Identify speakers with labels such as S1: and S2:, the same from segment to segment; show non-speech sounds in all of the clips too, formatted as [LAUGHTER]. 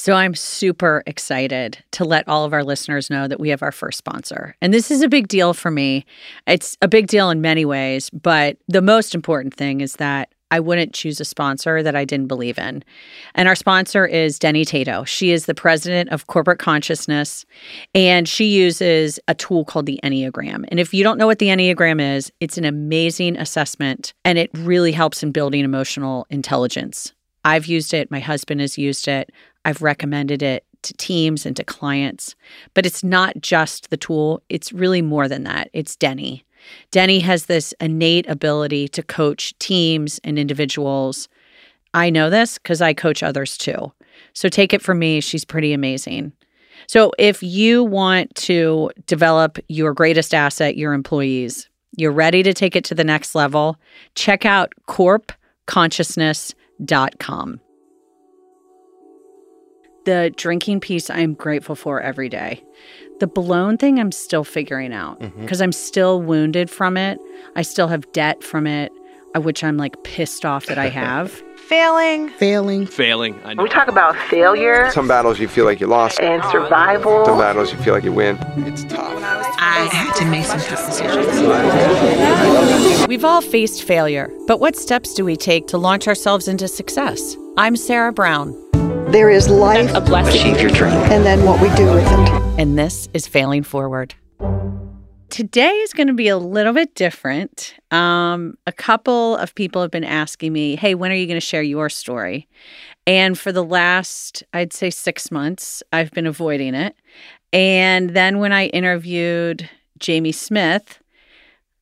S1: So I'm super excited to let all of our listeners know that we have our first sponsor. And this is a big deal for me. It's a big deal in many ways, but the most important thing is that I wouldn't choose a sponsor that I didn't believe in. And our sponsor is Denny Tato. She is the president of corporate consciousness, and she uses a tool called the Enneagram. And if you don't know what the Enneagram is, it's an amazing assessment and it really helps in building emotional intelligence. I've used it, my husband has used it. I've recommended it to teams and to clients. But it's not just the tool, it's really more than that. It's Denny. Denny has this innate ability to coach teams and individuals. I know this because I coach others too. So take it from me, she's pretty amazing. So if you want to develop your greatest asset, your employees, you're ready to take it to the next level, check out corpconsciousness.com the drinking piece I'm grateful for every day. The blown thing I'm still figuring out because mm-hmm. I'm still wounded from it. I still have debt from it, uh, which I'm like pissed off that I have. [LAUGHS]
S2: Failing.
S3: Failing.
S4: Failing.
S2: I know. We talk about failure.
S5: Some battles you feel like you lost.
S2: And survival.
S5: Some battles you feel like you win.
S3: It's tough.
S6: I had to make some tough decisions.
S1: We've all faced failure, but what steps do we take to launch ourselves into success? I'm Sarah Brown.
S7: There is life,
S6: a blessing.
S4: Achieve your dream.
S7: and then what we do with it.
S1: And this is Failing Forward. Today is going to be a little bit different. Um, a couple of people have been asking me, hey, when are you going to share your story? And for the last, I'd say six months, I've been avoiding it. And then when I interviewed Jamie Smith,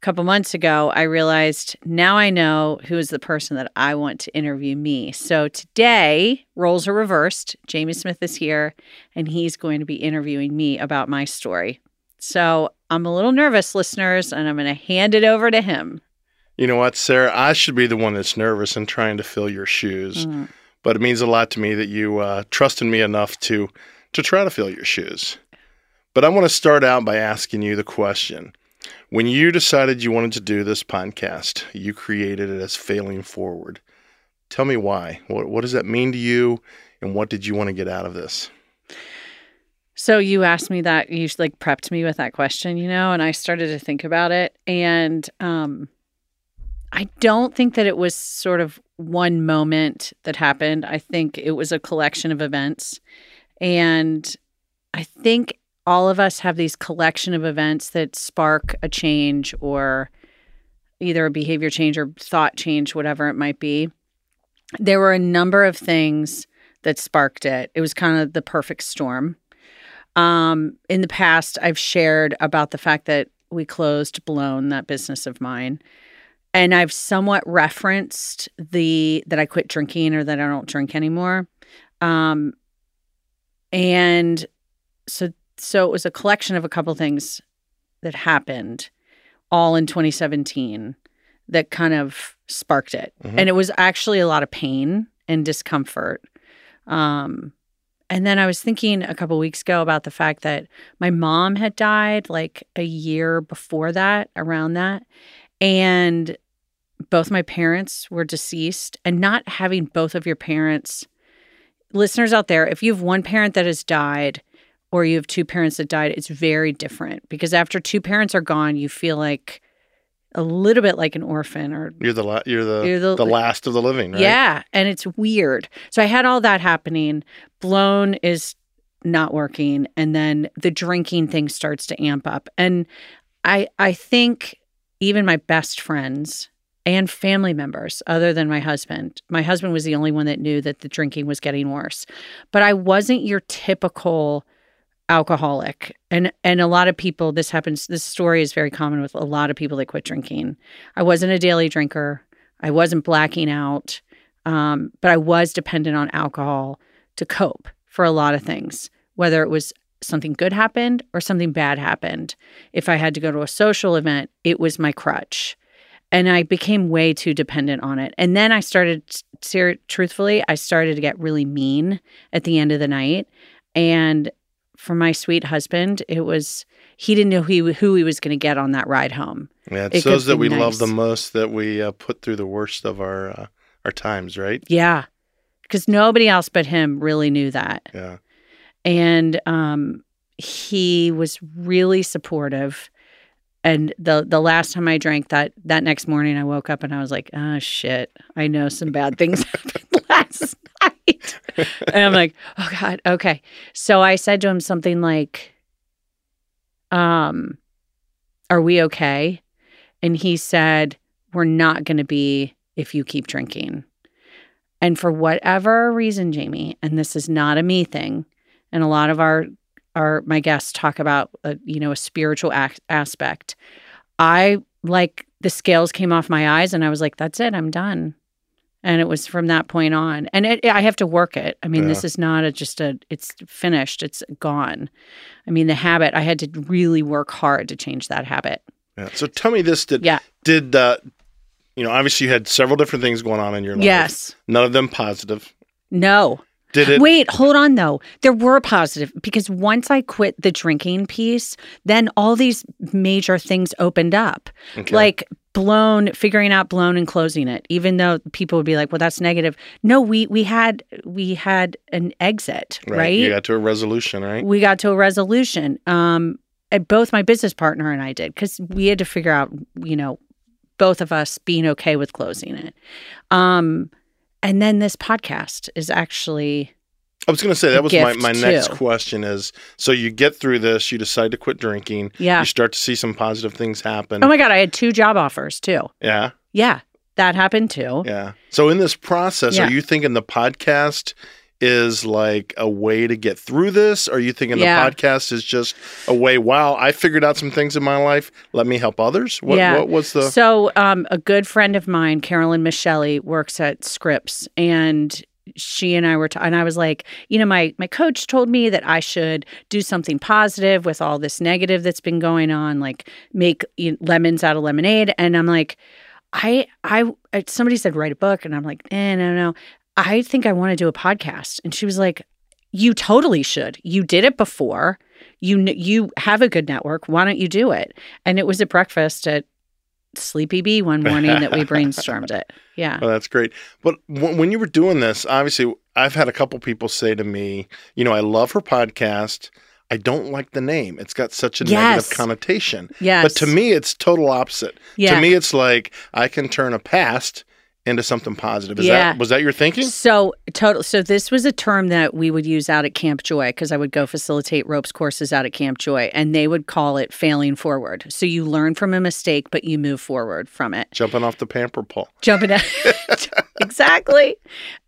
S1: couple months ago, I realized now I know who is the person that I want to interview me. So today, roles are reversed. Jamie Smith is here, and he's going to be interviewing me about my story. So I'm a little nervous, listeners, and I'm going to hand it over to him.
S8: You know what, Sarah? I should be the one that's nervous and trying to fill your shoes. Mm. But it means a lot to me that you uh, trusted me enough to to try to fill your shoes. But I want to start out by asking you the question when you decided you wanted to do this podcast, you created it as Failing Forward. Tell me why. What, what does that mean to you? And what did you want to get out of this?
S1: So you asked me that you like prepped me with that question, you know, and I started to think about it and um I don't think that it was sort of one moment that happened. I think it was a collection of events. And I think all of us have these collection of events that spark a change or either a behavior change or thought change, whatever it might be. There were a number of things that sparked it. It was kind of the perfect storm. Um, in the past, I've shared about the fact that we closed Blown, that business of mine. And I've somewhat referenced the that I quit drinking or that I don't drink anymore. Um, and so so it was a collection of a couple things that happened all in 2017 that kind of sparked it. Mm-hmm. And it was actually a lot of pain and discomfort. Um, and then I was thinking a couple weeks ago about the fact that my mom had died like a year before that, around that. And both my parents were deceased. And not having both of your parents, listeners out there, if you have one parent that has died, or you have two parents that died, it's very different because after two parents are gone, you feel like a little bit like an orphan or
S8: you're the la- you're the you're the, the last of the living, right?
S1: Yeah, and it's weird. So I had all that happening. Blown is not working and then the drinking thing starts to amp up. And I I think even my best friends and family members other than my husband. My husband was the only one that knew that the drinking was getting worse. But I wasn't your typical alcoholic. And and a lot of people this happens this story is very common with a lot of people that quit drinking. I wasn't a daily drinker. I wasn't blacking out. Um, but i was dependent on alcohol to cope for a lot of things whether it was something good happened or something bad happened. If i had to go to a social event it was my crutch. And i became way too dependent on it. And then i started truthfully i started to get really mean at the end of the night. And for my sweet husband, it was he didn't know who, who he was going to get on that ride home.
S8: Yeah, it's it those that we nice. love the most that we uh, put through the worst of our uh, our times, right?
S1: Yeah, because nobody else but him really knew that.
S8: Yeah.
S1: and um, he was really supportive. And the the last time I drank that that next morning, I woke up and I was like, "Oh shit! I know some bad things [LAUGHS] happened last night." [LAUGHS] and I'm like, "Oh God, okay." So I said to him something like, "Um, are we okay?" And he said, "We're not going to be if you keep drinking." And for whatever reason, Jamie, and this is not a me thing, and a lot of our our my guests talk about a, you know a spiritual ac- aspect. I like the scales came off my eyes, and I was like, "That's it, I'm done." And it was from that point on, and it, I have to work it. I mean, this is not a, just a. It's finished. It's gone. I mean, the habit. I had to really work hard to change that habit.
S8: Yeah. So tell me this: Did
S1: Yeah.
S8: did uh, you know? Obviously, you had several different things going on in your life.
S1: Yes.
S8: None of them positive.
S1: No.
S8: Did it?
S1: Wait, hold on though. There were positive because once I quit the drinking piece, then all these major things opened up.
S8: Okay.
S1: Like blown, figuring out blown and closing it. Even though people would be like, "Well, that's negative." No, we we had we had an exit, right?
S8: You got to a resolution, right?
S1: we got to a resolution. Um, and both my business partner and I did because we had to figure out, you know, both of us being okay with closing it. Um, and then this podcast is actually
S8: I was going to say that was my, my next
S1: too.
S8: question is so you get through this, you decide to quit drinking,
S1: Yeah.
S8: you start to see some positive things happen.
S1: Oh my god, I had two job offers too.
S8: yeah,
S1: Yeah, that happened too.
S8: yeah. So in this process,
S1: Yeah.
S8: are you thinking the podcast is like a way to get through this? Or are you thinking
S1: Yeah.
S8: the podcast is just a way, wow, I figured out some things in my life. Let me help others? What,
S1: Yeah.
S8: what was the.
S1: So, um, a good friend of mine, Carolyn Michelle, works at Scripps, and she and I were, t- and I was like, you know, my my coach told me that I should do something positive with all this negative that's been going on, like make you know, lemons out of lemonade, and I'm like, I, I, I- somebody said write a book, and I'm like, eh, no, no, I think I want to do a podcast, and she was like, you totally should. You did it before. You you have a good network. Why don't you do it? And it was at breakfast at Sleepy Bee one morning that we brainstormed it. [LAUGHS] Yeah.
S8: Oh, that's great. But w- when you were doing this, obviously, I've had a couple people say to me, you know, I love her podcast. I don't like the name. It's got such a
S1: Yes.
S8: negative connotation.
S1: Yes.
S8: But to me, it's total opposite.
S1: Yeah.
S8: To me, it's like I can turn a past into something positive. Is
S1: Yeah.
S8: that was that your thinking?
S1: So total. So this was a term that we would use out at Camp Joy because I would go facilitate ropes courses out at Camp Joy, and they would call it failing forward. So you learn from a mistake, but you move forward from it.
S8: Jumping off the pamper pole.
S1: jumping out. [LAUGHS] exactly.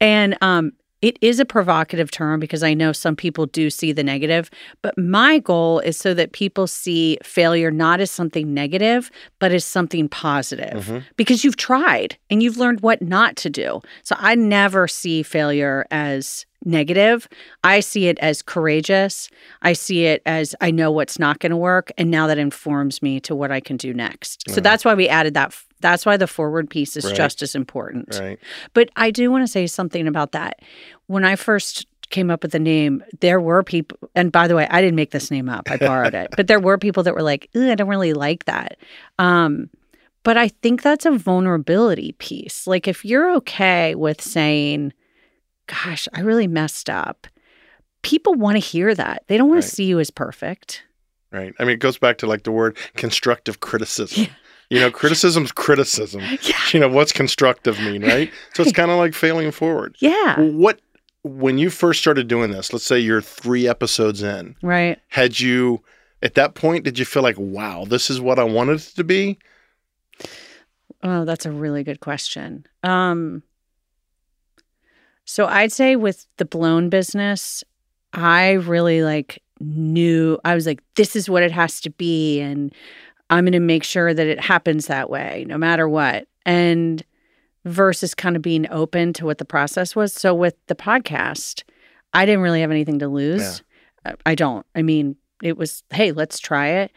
S1: And um, it is a provocative term because I know some people do see the negative, but my goal is so that people see failure not as something negative, but as something positive mm-hmm. because you've tried and you've learned what not to do. So I never see failure as negative. I see it as courageous. I see it as I know what's not going to work. And now that informs me to what I can do next. So that's why we added that. That's why the forward piece is
S8: Right.
S1: just as important.
S8: Right.
S1: But I do want to say something about that. When I first came up with the name, there were people, and by the way, I didn't make this name up, I [LAUGHS] borrowed it, but there were people that were like, "Ew, I don't really like that. Um, but I think that's a vulnerability piece. Like, if you're okay with saying, gosh, I really messed up, people want to hear that. They don't want
S8: Right.
S1: to see you as perfect.
S8: Right. I mean, it goes back to like the word constructive criticism. You know, criticism's criticism. [LAUGHS]
S1: Yeah.
S8: You know, what's constructive mean, right? [LAUGHS] So it's kind of like failing forward.
S1: Yeah.
S8: What when you first started doing this? Let's say you're three episodes in.
S1: Right.
S8: Had you at that point? Did you feel like, wow, this is what I wanted it to be?
S1: Oh, that's a really good question. Um so I'd say with the blown business, I really like knew I was like this is what it has to be and I'm going to make sure that it happens that way no matter what. And versus kind of being open to what the process was. So with the podcast, I didn't really have anything to lose. I- uh, I don't. I mean, it was, hey, let's try it.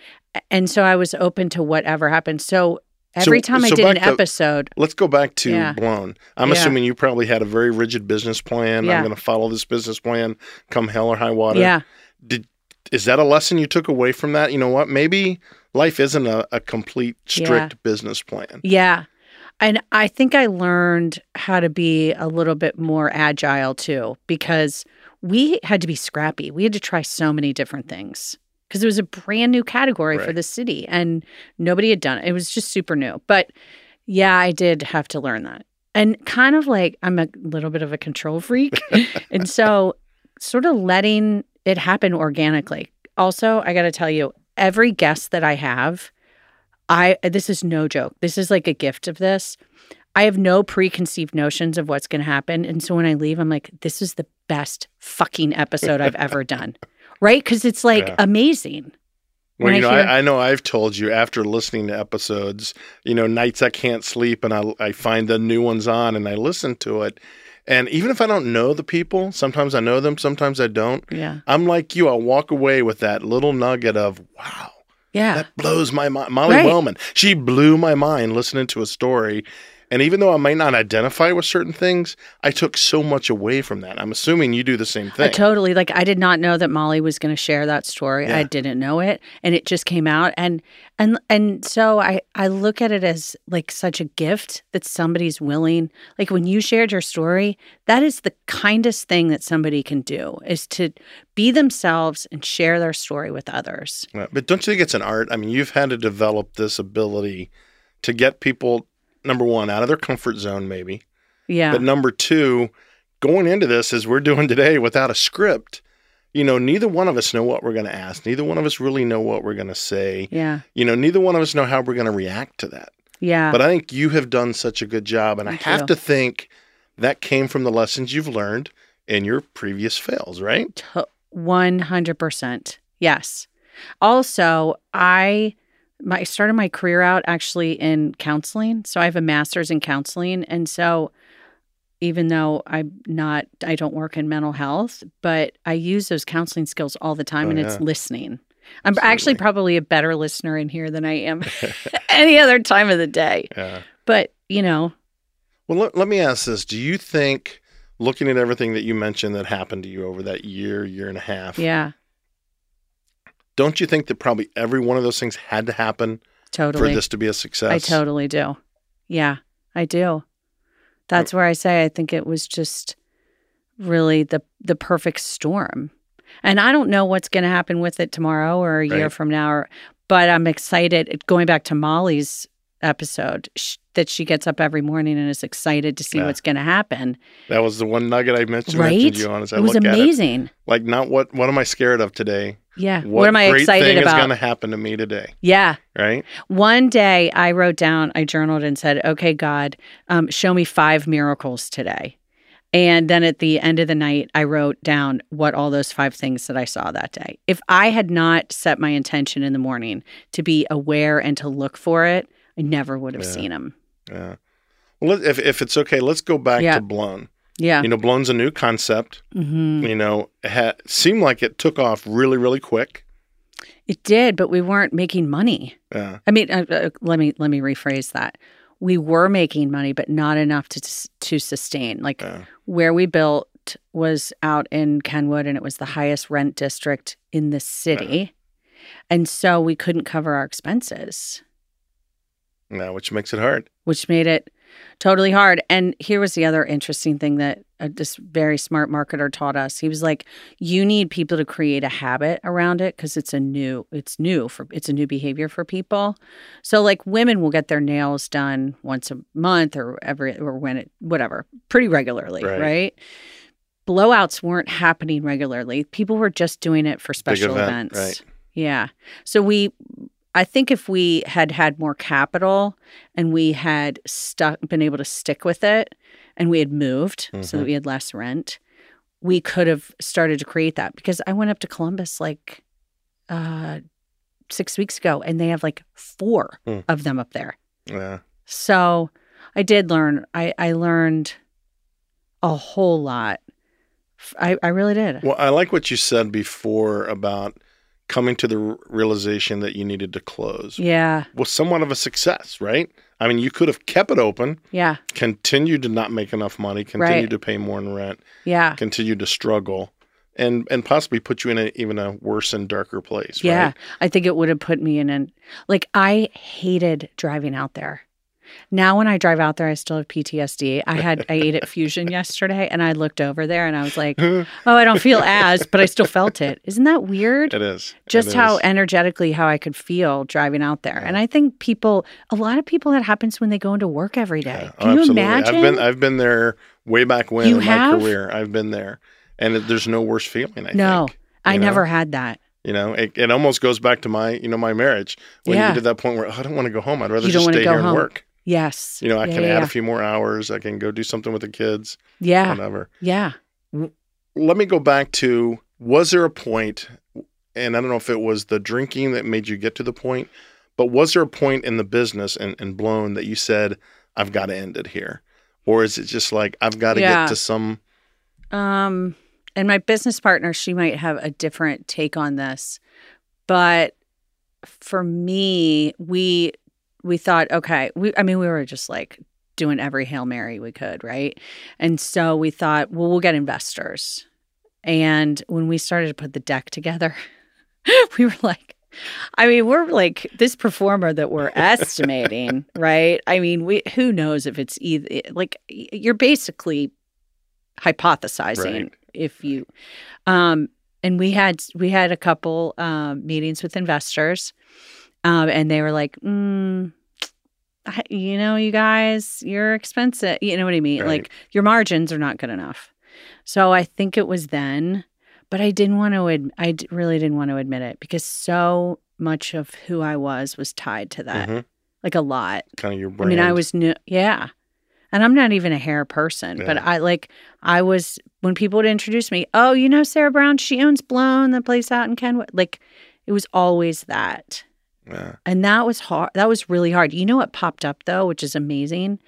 S1: And so I was open to whatever happened. So every time I did an
S8: to-
S1: episode,
S8: Let's go back to
S1: Yeah.
S8: blown. I'm
S1: Yeah.
S8: assuming you probably had a very rigid business plan.
S1: Yeah.
S8: I'm going to follow this business plan, come hell or high water.
S1: yeah,
S8: Did is that a lesson you took away from that? You know what? Maybe life isn't a, a complete
S1: Yeah.
S8: strict business plan.
S1: yeah. And I think I learned how to be a little bit more agile too, because we had to be scrappy. We had to try so many different things because it was a brand new category for the city and nobody had done it. It was just super new. But yeah, I did have to learn that. And kind of like I'm a little bit of a control freak. [LAUGHS] and so sort of letting it happened organically. Also, I got to tell you, every guest that I have, I this is no joke. This is like a gift of this. I have no preconceived notions of what's going to happen, and so when I leave, I'm like, this is the best fucking episode I've ever [LAUGHS] done, right? Because it's like
S8: Yeah.
S1: amazing.
S8: Well,
S1: When
S8: you know,
S1: I hear-
S8: I, I know I've told you after listening to episodes, you know, nights I can't sleep and I, I find the new ones on and I listen to it. And even if I don't know the people, sometimes I know them, sometimes I don't.
S1: Yeah,
S8: I'm like you. I'll walk away with that little nugget of, wow,
S1: yeah,
S8: that blows my mind. Molly
S1: Right.
S8: Wellman, she blew my mind listening to a story. And even though I might not identify with certain things, I took so much away from that. I'm assuming you do the same thing.
S1: totally like. I did not know that Molly was going to share that story. I didn't know it, and it just came out. And and and so I I look at it as like such a gift that somebody's willing. Like when you shared your story, that is the kindest thing that somebody can do is to be themselves and share their story with others.
S8: Right. But don't you think it's an art? I mean, you've had to develop this ability to get people, number one, out of their comfort zone, maybe.
S1: Yeah,
S8: But number two, going into this as we're doing today without a script, you know, neither one of us know what we're going to ask. Neither one of us really know what we're going to say.
S1: yeah,
S8: You know, neither one of us know how we're going to react to that.
S1: yeah.
S8: But I think you have done such a good job. And I have
S1: you.
S8: to think that came from the lessons you've learned in your previous fails, right?
S1: One hundred percent. Yes. Also, I my started my career out actually in counseling. So I have a master's in counseling, and so even though I'm not, I don't work in mental health, but I use those counseling skills all the time,
S8: Oh,
S1: and it's listening. I'm actually probably a better listener in here than I am [LAUGHS] [LAUGHS] any other time of the day.
S8: Yeah.
S1: But you know,
S8: Well, let, let me ask this. Do you think, looking at everything that you mentioned that happened to you over that year, year and a half,
S1: yeah,
S8: don't you think that probably every one of those things had to happen
S1: totally.
S8: for this to be a success?
S1: I totally do. Yeah, I do. That's where I say I think it was just really the the perfect storm. And I don't know what's going to happen with it tomorrow or a year
S8: Right.
S1: from now, or, but I'm excited. Going back to Molly's episode, sh- that she gets up every morning and is excited to see
S8: Yeah.
S1: what's going to happen.
S8: That was the one nugget I mentioned,
S1: Right?
S8: mentioned you on as I
S1: it was
S8: at it.
S1: amazing.
S8: Like, not what what am I scared of today?
S1: Yeah.
S8: What,
S1: What, am I excited about?
S8: is going to happen to me today?
S1: yeah.
S8: Right?
S1: One day I wrote down, I journaled and said, okay, God, um, show me five miracles today. And then at the end of the night, I wrote down what all those five things that I saw that day. If I had not set my intention in the morning to be aware and to look for it, I never would have
S8: Yeah.
S1: seen them.
S8: Yeah. Well, if if it's okay, let's go back
S1: Yeah.
S8: to Blown.
S1: Yeah.
S8: You know, Blown's a new concept.
S1: hmm
S8: You know, it ha- seemed like it took off really, really quick.
S1: It did, but we weren't making money.
S8: Yeah.
S1: I mean, uh, uh, let me let me rephrase that. We were making money, but not enough to to sustain. Like
S8: Yeah.
S1: where we built was out in Kenwood, and it was the highest rent district in the city, and so we couldn't cover our expenses,
S8: Yeah, which makes it hard.
S1: which made it totally hard. And here was the other interesting thing that uh, this very smart marketer taught us. He was like, "You need people to create a habit around it because it's a new, it's new for, it's a new behavior for people. So like women will get their nails done once a month or every or when it whatever, pretty regularly,
S8: Right.
S1: right? Blowouts weren't happening regularly. People were just doing it for special
S8: event,
S1: events.
S8: right.
S1: Yeah. So we I think if we had had more capital and we had stuck been able to stick with it and we had moved so
S8: Mhm.
S1: that we had less rent, we could have started to create that because I went up to Columbus like uh 6 weeks ago and they have like 4
S8: Hmm.
S1: of them up there.
S8: Yeah.
S1: So I did learn. I, I learned a whole lot. I I really did.
S8: Well, I like what you said before about coming to the realization that you needed to close.
S1: Yeah.
S8: Was somewhat of a success, right? I mean, you could have kept it open,
S1: Yeah.
S8: continued to not make enough money, continued
S1: Right.
S8: to pay more in rent,
S1: Yeah.
S8: continued to struggle, and and possibly put you in a even a worse and darker place.
S1: Yeah.
S8: right?
S1: I think it would have put me in an like I hated driving out there. Now when I drive out there, I still have PTSD. I had I ate at [LAUGHS] Fusion yesterday, and I looked over there, and I was like, "Oh, I don't feel as," but I still felt it. Isn't that weird?
S8: It is.
S1: Just
S8: It
S1: how
S8: is.
S1: energetically how I could feel driving out there, and I think people, a lot of people, that happens when they go into work every day.
S8: Yeah,
S1: Can you
S8: absolutely.
S1: imagine?
S8: I've been I've been there way back when
S1: You
S8: in
S1: have?
S8: my career. I've been there, and it- there's no worse feeling. I
S1: no,
S8: think.
S1: I
S8: know?
S1: never had that.
S8: You know, it, it almost goes back to my you know my marriage when
S1: Yeah.
S8: you get to that point where "Oh, I don't want to go home. I'd rather
S1: You
S8: just stay here
S1: home.
S8: and work.
S1: Yes.
S8: You know, I
S1: yeah,
S8: can
S1: yeah,
S8: add
S1: yeah.
S8: a few more hours. I can go do something with the kids.
S1: Yeah,
S8: Whatever.
S1: yeah.
S8: let me go back to was there a point and i don't know if it was the drinking that made you get to the point but was there a point in the business and, and blown that you said i've got to end it here or is it just like i've got to get to some
S1: Um, and my business partner, she might have a different take on this, but for me, we we thought, okay, we I mean, we were just like doing every hail mary we could, right? And so we thought, well, we'll get investors. And when we started to put the deck together, [LAUGHS] we were like, I mean, we're like this pro forma that we're [LAUGHS] estimating, right? I mean, we who knows if it's either like you're basically hypothesizing
S8: Right.
S1: if you um and we had we had a couple um meetings with investors um and they were like mm, I- you know you guys you're expensive you know what i mean
S8: Right.
S1: like your margins are not good enough so i think it was then but i didn't want to ad- i d- really didn't want to admit it because so much of who i was was tied to that
S8: Mhm.
S1: like a lot
S8: kind of your brand.
S1: I mean, I was new. Yeah. And I'm not even a hair person, but I like, I was, when people would introduce me, oh, you know, Sarah Brown, she owns Blown, the place out in Kenwood. Like, it was always that.
S8: Yeah.
S1: And that was hard. That was really hard. You know what popped up though, which is amazing?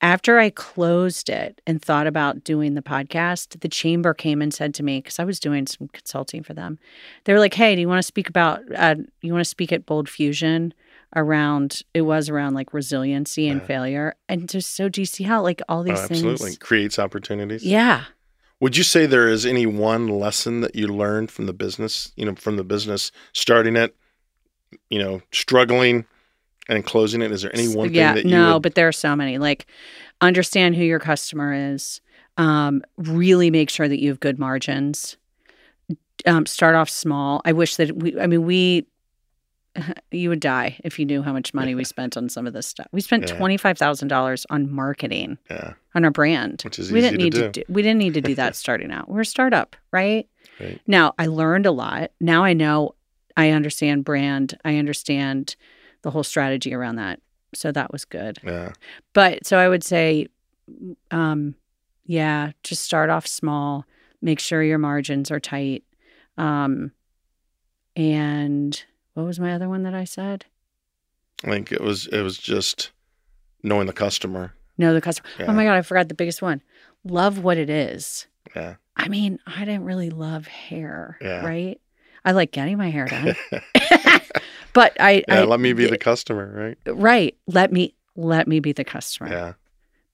S1: After I closed it and thought about doing the podcast, the chamber came and said to me, because I was doing some consulting for them. They were like, hey, do you want to speak about, uh, you want to speak at Bold Fusion around, it was around like resiliency and failure. And just so, do you see how like all these
S8: Oh,
S1: things?
S8: absolutely creates opportunities
S1: Yeah.
S8: would you say there is any one lesson that you learned from the business you know from the business starting it you know struggling and closing it is there any one thing that you
S1: no,
S8: would,
S1: but there are so many. Like, understand who your customer is. Um, really make sure that you have good margins. Um, start off small. I wish that we. I mean, we. [LAUGHS] You would die if you knew how much money we spent on some of this stuff. We spent
S8: Yeah.
S1: twenty five thousand dollars on marketing
S8: yeah
S1: on our brand,
S8: Which is
S1: we didn't
S8: to
S1: need
S8: do.
S1: to. do. We didn't need to do that [LAUGHS] starting out. We're a startup, right?
S8: Right.
S1: Now I learned a lot. Now I know. I understand brand. I understand the whole strategy around that. So that was good.
S8: yeah
S1: But so I would say, um, yeah, just start off small. Make sure your margins are tight. Um, and what was my other one that I said?
S8: I think it was it was just knowing the customer.
S1: Know the customer.
S8: Yeah.
S1: Oh my god, I forgot the biggest one. Love what it is.
S8: Yeah.
S1: I mean, I didn't really love hair,
S8: Yeah.
S1: right? I like getting my hair done, [LAUGHS] but I,
S8: Yeah,
S1: I
S8: let me be the customer, right?
S1: right. Let me let me be the customer.
S8: Yeah.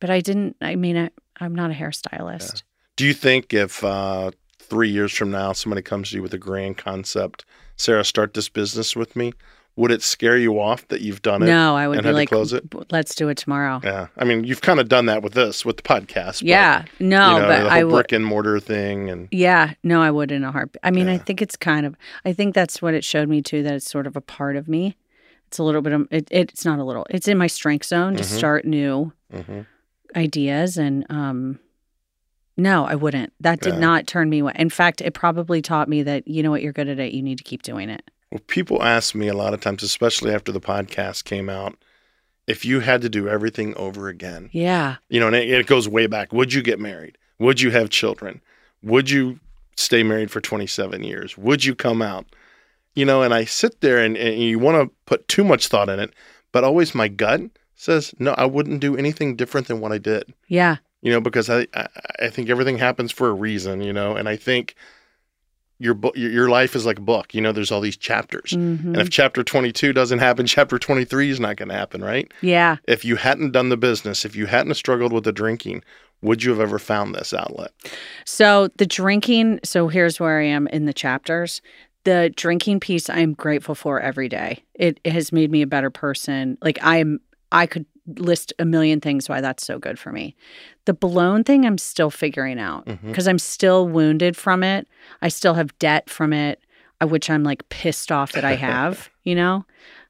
S1: But I didn't. I mean, I, I'm not a hairstylist.
S8: Do you think if uh, three years from now somebody comes to you with a grand concept, Sarah, start this business with me, would it scare you off that you've done it?
S1: No, I would be like,
S8: close it?
S1: Let's do it tomorrow.
S8: Yeah. I mean, you've kind of done that with this, with the podcast. but,
S1: yeah, no,
S8: you know,
S1: but
S8: the whole
S1: I would.
S8: brick and mortar thing, and
S1: Yeah, no, I would in a heartbeat. I mean, I think it's kind of. I think that's what it showed me too. That it's sort of a part of me. It's a little bit of. It, it's not a little. It's in my strength zone to
S8: Mhm.
S1: start new
S8: Mhm.
S1: ideas and. um no, I wouldn't. That did
S8: Yeah.
S1: not turn me away. In fact, it probably taught me that you know what you're good at it. You need to keep doing it.
S8: Well, people ask me a lot of times, especially after the podcast came out, if you had to do everything over again,
S1: Yeah,
S8: you know, and it, it goes way back. Would you get married? Would you have children? Would you stay married for 27 years? Would you come out? You know, and I sit there and, and you want to put too much thought in it, but always my gut says, no, I wouldn't do anything different than what I did.
S1: yeah,
S8: You know, because I, I, I think everything happens for a reason, you know, and I think your book, your, life is like a book. You know, there's all these chapters.
S1: Mhm.
S8: And if chapter 22 doesn't happen, [LAUGHS] chapter 23 is not going to happen, right?
S1: yeah.
S8: If you hadn't done the business, if you hadn't struggled with the drinking, would you have ever found this outlet?
S1: So the drinking, so here's where I am in the chapters. The drinking piece I am grateful for every day. It, it has made me a better person. Like I'm I could list a million things why that's so good for me. The blown thing, I'm still figuring out because I'm still wounded from it. I still have debt from it, uh, which I'm like pissed off that I have. [LAUGHS] you know,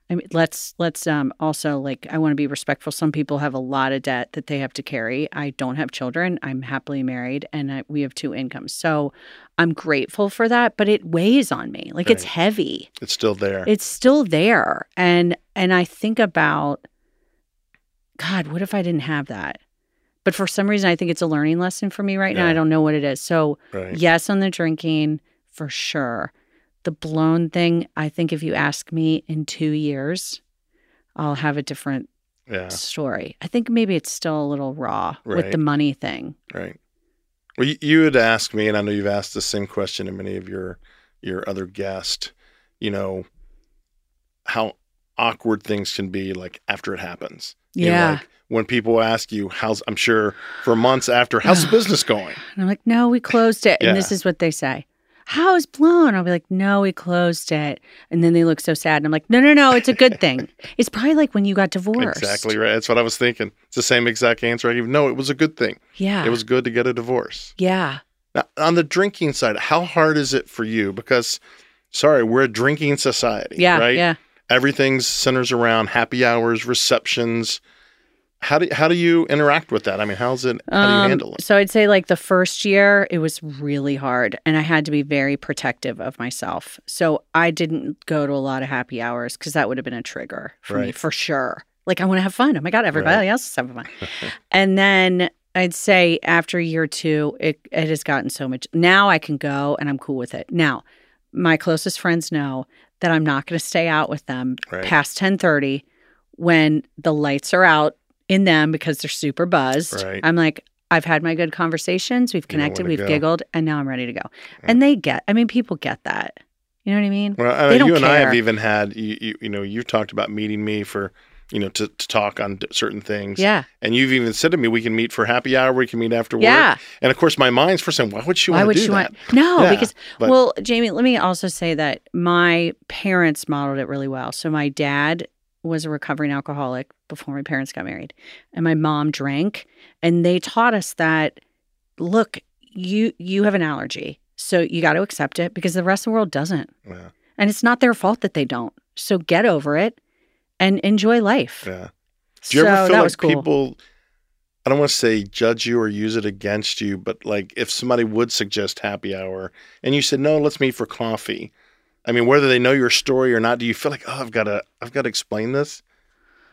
S1: I mean, let's let's um also like I want to be respectful. Some people have a lot of debt that they have to carry. I don't have children. I'm happily married, and I, we have two incomes. So I'm grateful for that, but it weighs on me. Like it's heavy
S8: It's still there.
S1: it's still there and and i think about god what if i didn't have that but for some reason i think it's a learning lesson for me right now i don't know what it is so
S8: right.
S1: yes on the drinking for sure the blown thing i think if you ask me in two years i'll have a different
S8: Yeah.
S1: story i think maybe it's still a little raw with the money thing
S8: Right. Well, you, you had asked me, and I know you've asked the same question to many of your your other guests. You know how awkward things can be, like after it happens.
S1: Yeah
S8: like, when people ask you, "How's?" I'm sure for months after, "How's the business going?"
S1: And I'm like, no, we closed it.
S8: Yeah.
S1: And this is what they say. How is blown? I'll be like, no, we closed it. And then they look so sad. And I'm like, no, no, no, it's a good thing. [LAUGHS] it's probably like when you got divorced.
S8: Exactly right. That's what I was thinking. It's the same exact answer I gave. No, it was a good thing.
S1: Yeah.
S8: It was good to get a divorce.
S1: yeah.
S8: Now, on the drinking side, how hard is it for you? Because, sorry, we're a drinking society.
S1: Yeah.
S8: Right.
S1: Yeah.
S8: Everything centers around happy hours, receptions. How do how do you interact with that? I mean, how's it? How do you
S1: Um,
S8: handle it?
S1: So I'd say like the first year, it was really hard. And I had to be very protective of myself. So I didn't go to a lot of happy hours because that would have been a trigger for me for sure. Like I want to have fun. Oh my God, everybody
S8: Right.
S1: else is having fun. [LAUGHS] and then I'd say after year two, it, it has gotten so much. Now I can go and I'm cool with it. Now, my closest friends know that I'm not going to stay out with them
S8: Right.
S1: past 1030 when the lights are out in them because they're super buzzed.
S8: Right.
S1: I'm like, I've had my good conversations. We've
S8: You
S1: connected. We've
S8: go.
S1: giggled, and now I'm ready to go. Mm. And they get. I mean, people get that. You know what I mean?
S8: Well, uh,
S1: I
S8: know
S1: don't
S8: you and I have even had you, you you know you've talked about meeting me for you know to, to talk on certain things.
S1: Yeah.
S8: And you've even said to me we can meet for happy hour. We can meet after work.
S1: Yeah.
S8: And of course, my mind's for saying, why would she
S1: Why
S8: want
S1: would
S8: to do
S1: she
S8: that?
S1: want? No,
S8: Yeah,
S1: because
S8: but-
S1: well, Jamie, let me also say that my parents modeled it really well. So my dad was a recovering alcoholic before my parents got married, and my mom drank, and they taught us that look, you you have an allergy, so you got to accept it because the rest of the world doesn't,
S8: Yeah.
S1: and it's not their fault that they don't. So get over it and enjoy life.
S8: Yeah. Do you
S1: so
S8: ever feel like
S1: cool.
S8: people? I don't want to say judge you or use it against you, but like if somebody would suggest happy hour and you said no, let's meet for coffee. I mean, whether they know your story or not, do you feel like oh, I've got to, I've got to explain this,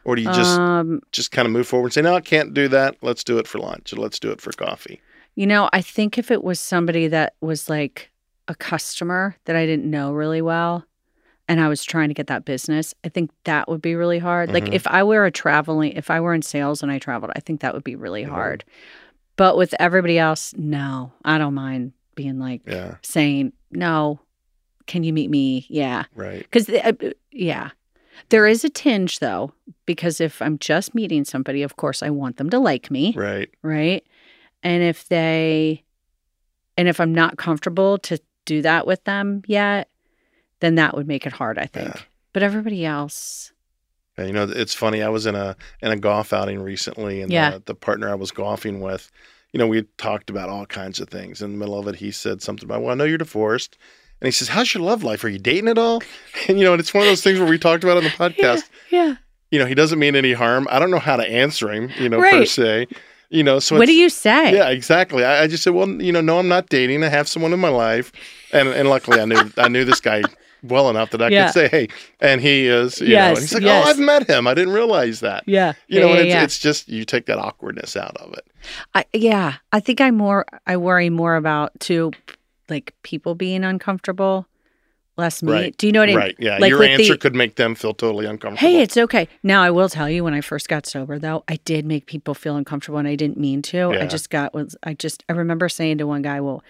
S8: or do you just
S1: um,
S8: just kind of move forward and say no, I can't do that. Let's do it for lunch or let's do it for coffee.
S1: You know, I think if it was somebody that was like a customer that I didn't know really well and I was trying to get that business, I think that would be really hard. Like
S8: Mhm.
S1: if I were a traveling, if I were in sales and I traveled, I think that would be really
S8: Mhm.
S1: hard. But with everybody else, no, I don't mind being like
S8: Yeah.
S1: saying, no, can you meet me? Yeah.
S8: Right.
S1: Because, uh, yeah. There is a tinge though, because if I'm just meeting somebody, of course, I want them to like me
S8: Right.
S1: right? And if they, and if I'm not comfortable to do that with them yet, then that would make it hard, I think.
S8: Yeah.
S1: But everybody else,
S8: Yeah, you know, it's funny. I was in a in a golf outing recently, and
S1: Yeah.
S8: the, the partner I was golfing with, you know, we talked about all kinds of things. In the middle of it, he said something about, "Well, I know you're divorced," and he says, "How's your love life? Are you dating at all?" [LAUGHS] And you know, and it's one of those things where we talked about on the [LAUGHS] podcast.
S1: yeah.
S8: You know, he doesn't mean any harm. I don't know how to answer him. You know, per se. You know, so
S1: what do you say?
S8: Yeah, exactly. I, I just said, well, you know, no, I'm not dating. I have someone in my life, and and luckily, I knew I knew this guy well enough that I
S1: Yeah.
S8: could say, hey, and he is. You know,
S1: Yes,
S8: and he's like, oh,
S1: yes.
S8: oh, I've met him. I didn't realize that.
S1: Yeah.
S8: You know,
S1: yeah,
S8: and it's, it's just you take that awkwardness out of it.
S1: I, yeah. I think I more, I worry more about too, like people being uncomfortable, less me.
S8: Right.
S1: Do you know what I mean?
S8: Right? Yeah.
S1: Like
S8: Your answer
S1: the-
S8: could make them feel totally uncomfortable.
S1: Hey, it's okay. Now I will tell you when I first got sober though, I did make people feel uncomfortable and I didn't mean to.
S8: Yeah.
S1: I just got was I just I remember saying to one guy, "Well,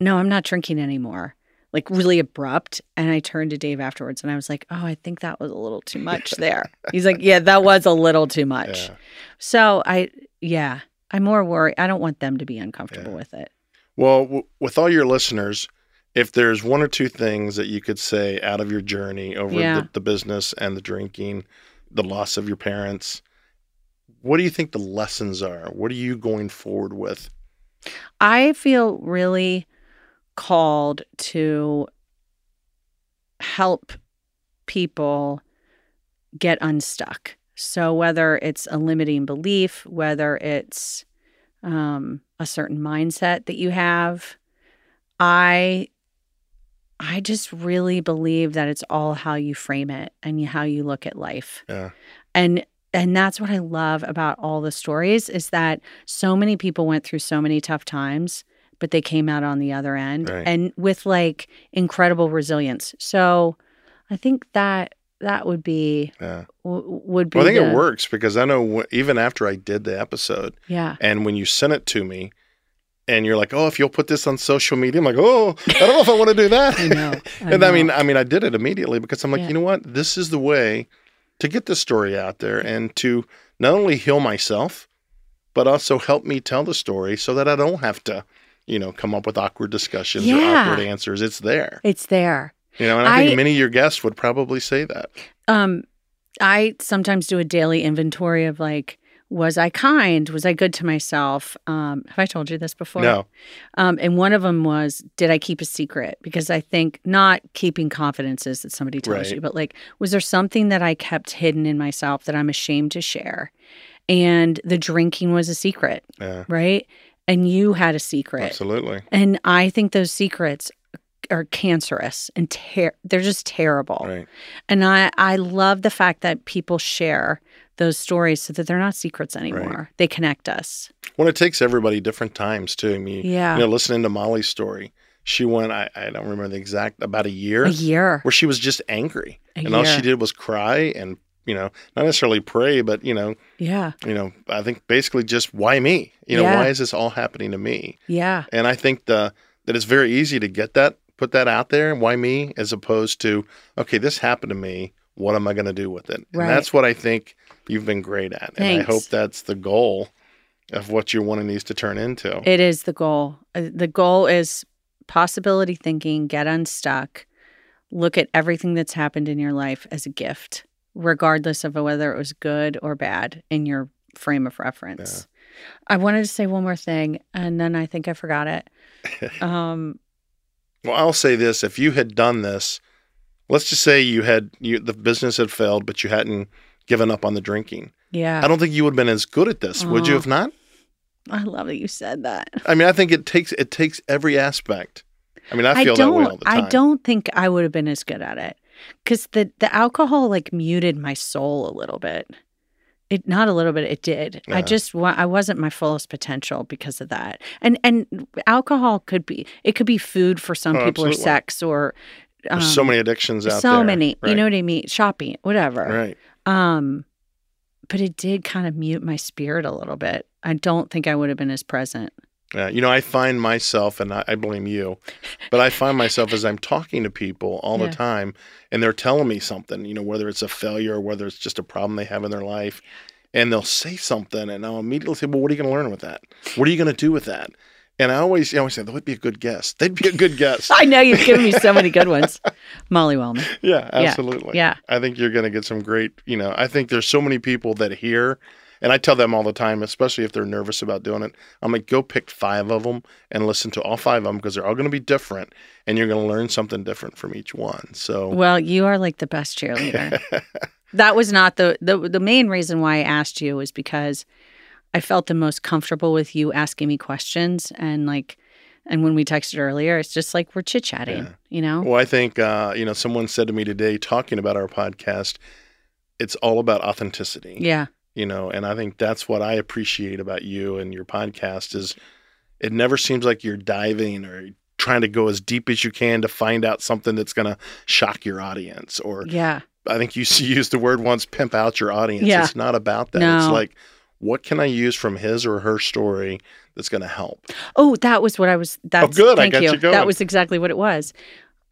S1: no, I'm not drinking anymore." Like really abrupt, and I turned to Dave afterwards and I was like, "Oh, I think that was a little too much there." [LAUGHS] He's like, "Yeah, that was a little too much."
S8: Yeah.
S1: So, I yeah, I'm more worried. I don't want them to be uncomfortable
S8: Yeah.
S1: with it.
S8: Well, w- with all your listeners, if there's one or two things that you could say out of your journey over
S1: Yeah.
S8: the, the business and the drinking, the loss of your parents, what do you think the lessons are? What are you going forward with?
S1: I feel really called to help people get unstuck. So, whether it's a limiting belief, whether it's um, a certain mindset that you have, I I just really believe that it's all how you frame it and how you look at life.
S8: Yeah.
S1: And and that's what I love about all the stories is that so many people went through so many tough times, but they came out on the other end
S8: Right.
S1: and with like incredible resilience. So I think that that would be
S8: Yeah.
S1: w- would be
S8: Well, I think
S1: the-
S8: it works because I know wh- even after I did the episode,
S1: Yeah.
S8: and when you sent it to me, and you're like, "Oh, if you'll put this on social media," I'm like, "Oh, I don't know if I want to do [LAUGHS] that."
S1: I know. I [LAUGHS]
S8: and I mean, I mean, I did it immediately because I'm like,
S1: Yeah.
S8: you know what? This is the way to get this story out there and to not only heal myself, but also help me tell the story so that I don't have to, you know, come up with awkward discussions or awkward answers. It's there,
S1: it's there.
S8: you know. And I, think many of your guests would probably say that.
S1: Um, I sometimes do a daily inventory of like, was I kind? Was I good to myself? Um, have I told you this before?
S8: No,
S1: Um, and one of them was, did I keep a secret? Because I think not keeping confidences that somebody tells
S8: Right.
S1: you, but like, was there something that I kept hidden in myself that I'm ashamed to share? And the drinking was a secret,
S8: yeah,
S1: right? And you had a secret.
S8: absolutely,
S1: And I think those secrets are cancerous and ter- they're just terrible.
S8: right.
S1: And I, I love the fact that people share those stories so that they're not secrets anymore. They connect us.
S8: Well, it takes everybody different times too. I mean,
S1: Yeah.
S8: you know, listening to Molly's story, she went. I, I don't remember the exact about a year.
S1: A year.
S8: where she was just angry,
S1: A
S8: and all she did was cry and you know not necessarily pray, but you know
S1: Yeah.
S8: you know I think basically just why me? You know
S1: Yeah.
S8: why is this all happening to me?
S1: Yeah.
S8: And I think the that it's very easy to get that put that out there. Why me? As opposed to okay, this happened to me. What am I going to do with it?
S1: Right.
S8: And that's what I think you've been great at, Thanks. and I hope that's the goal of what you're wanting these to turn into.
S1: It is the goal. Uh, The goal is possibility thinking, get unstuck, look at everything that's happened in your life as a gift, regardless of whether it was good or bad in your frame of reference. I wanted to say one more thing, and then I think I forgot it. [LAUGHS] Um,
S8: Well, I'll say this: if you had done this, let's just say you had you the business had failed, but you hadn't given up on the drinking.
S1: yeah.
S8: I don't think you would have been as good at this, would you?
S1: Oh.
S8: If not,
S1: I love that you said that.
S8: I mean, I think it takes it takes every aspect. I mean, I feel that way all the time.
S1: I don't think I would have been as good at it because the the alcohol like muted my soul a little bit. It not a little bit. It did. I just wa- I wasn't my fullest potential because of that. And and alcohol could be it could be food for some
S8: Oh,
S1: people or sex or um,
S8: There's so many addictions out
S1: so
S8: there.
S1: many. You know what I mean? Shopping, whatever.
S8: Right.
S1: Um, but it did kind of mute my spirit a little bit. I don't think I would have been as present.
S8: Yeah. You know, I find myself, and I, I blame you, but I find myself as I'm talking to people all
S1: Yeah.
S8: the time, and they're telling me something. You know, whether it's a failure or whether it's just a problem they have in their life, and they'll say something, and I'll immediately say, "Well, what are you going to learn with that? What are you going to do with that?" And I always, you know, I always say, "That would be a good guess. They'd be a good guess." [LAUGHS]
S1: I know you've given me so many good ones, [LAUGHS] Molly Wellman.
S8: Yeah, absolutely.
S1: Yeah.
S8: I think you're going to get some great, you know, I think there's so many people that hear, and I tell them all the time, especially if they're nervous about doing it, I'm like, go pick five of them and listen to all five of them because they're all going to be different and you're going to learn something different from each one. So,
S1: Well, you are like the best cheerleader. [LAUGHS] that was not the, the the main reason why I asked you was because I felt the most comfortable with you asking me questions and like and when we texted earlier, it's just like we're chit chatting,
S8: Yeah.
S1: you know?
S8: well, I think, uh, you know, someone said to me today, talking about our podcast, it's all about authenticity.
S1: Yeah.
S8: You know and i think that's what i appreciate about you and your podcast is it never seems like you're diving or trying to go as deep as you can to find out something that's going to shock your audience or
S1: Yeah.
S8: i think you [LAUGHS] used the word once pimp out your audience
S1: Yeah.
S8: it's not about that it's like what can i use from his or her story that's going to help
S1: Oh, that was what I was that's oh,
S8: good. I
S1: Thank
S8: got you going.
S1: That was exactly what it was.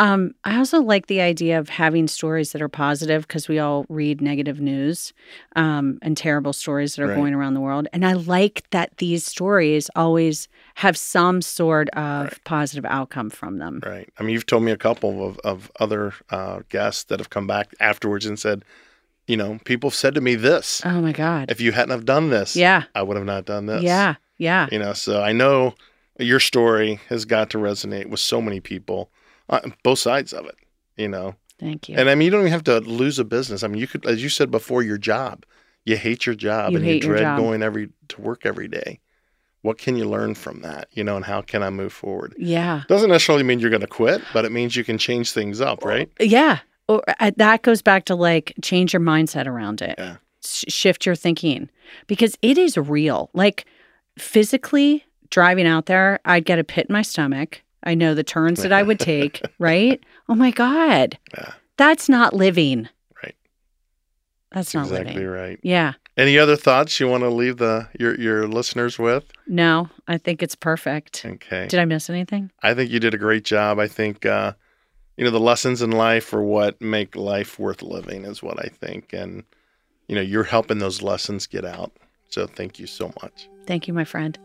S1: Um, I also like the idea of having stories that are positive because we all read negative news um, and terrible stories that are
S8: Right.
S1: going around the world. And I like that these stories always have some sort of
S8: Right.
S1: positive outcome from them.
S8: right i mean you've told me a couple of, of other uh, guests that have come back afterwards and said you know, people have said to me this.
S1: Oh my God.
S8: If you hadn't have done this,
S1: Yeah.
S8: I would have not done this.
S1: Yeah. Yeah.
S8: You know, so I know your story has got to resonate with so many people, on both sides of it. You know,
S1: Thank you.
S8: and I mean, you don't even have to lose a business. I mean, you could, as you said before, your job. You hate your job
S1: You
S8: and you dread going every to work every day. What can you learn from that? You know, and how can I move forward?
S1: yeah.
S8: Doesn't necessarily mean you're going to quit, but it means you can change things up, right?
S1: Yeah. Or uh, that goes back to like change your mindset around it.
S8: Yeah.
S1: Sh- shift your thinking because it is real. Like physically driving out there, I'd get a pit in my stomach. I know the turns that I would take, [LAUGHS] right? Oh my God.
S8: Yeah.
S1: That's not living.
S8: Right. That's
S1: not
S8: exactly
S1: living.
S8: right.
S1: Yeah.
S8: Any other thoughts you want to leave the your your listeners with?
S1: No, I think it's perfect.
S8: Okay.
S1: Did I miss anything?
S8: I think you did a great job. I think uh, you know the lessons in life are what make life worth living, is what I think, and you know you're helping those lessons get out. So thank you so much.
S1: Thank you, my friend.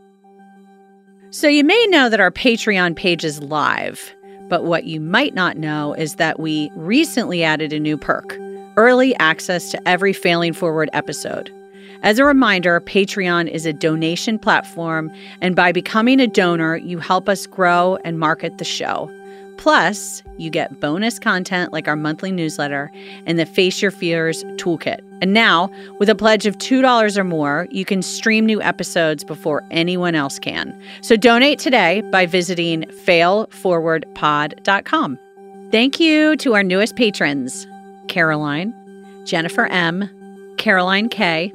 S1: So, you may know that our Patreon page is live, but what you might not know is that we recently added a new perk early access to every Failing Forward episode. As a reminder, Patreon is a donation platform, and by becoming a donor, you help us grow and market the show. Plus, you get bonus content like our monthly newsletter and the Face Your Fears toolkit. And now, with a pledge of $2 or more, you can stream new episodes before anyone else can. So donate today by visiting failforwardpod.com. Thank you to our newest patrons Caroline, Jennifer M., Caroline K.,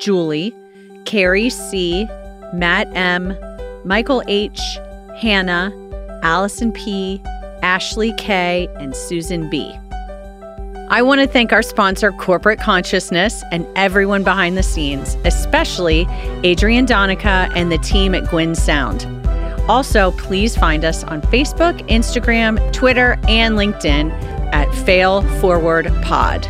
S1: Julie, Carrie C., Matt M., Michael H., Hannah, Allison P., Ashley K., and Susan B. I want to thank our sponsor, Corporate Consciousness, and everyone behind the scenes, especially Adrian Donica and the team at Gwyn Sound. Also, please find us on Facebook, Instagram, Twitter, and LinkedIn at Fail Forward Pod.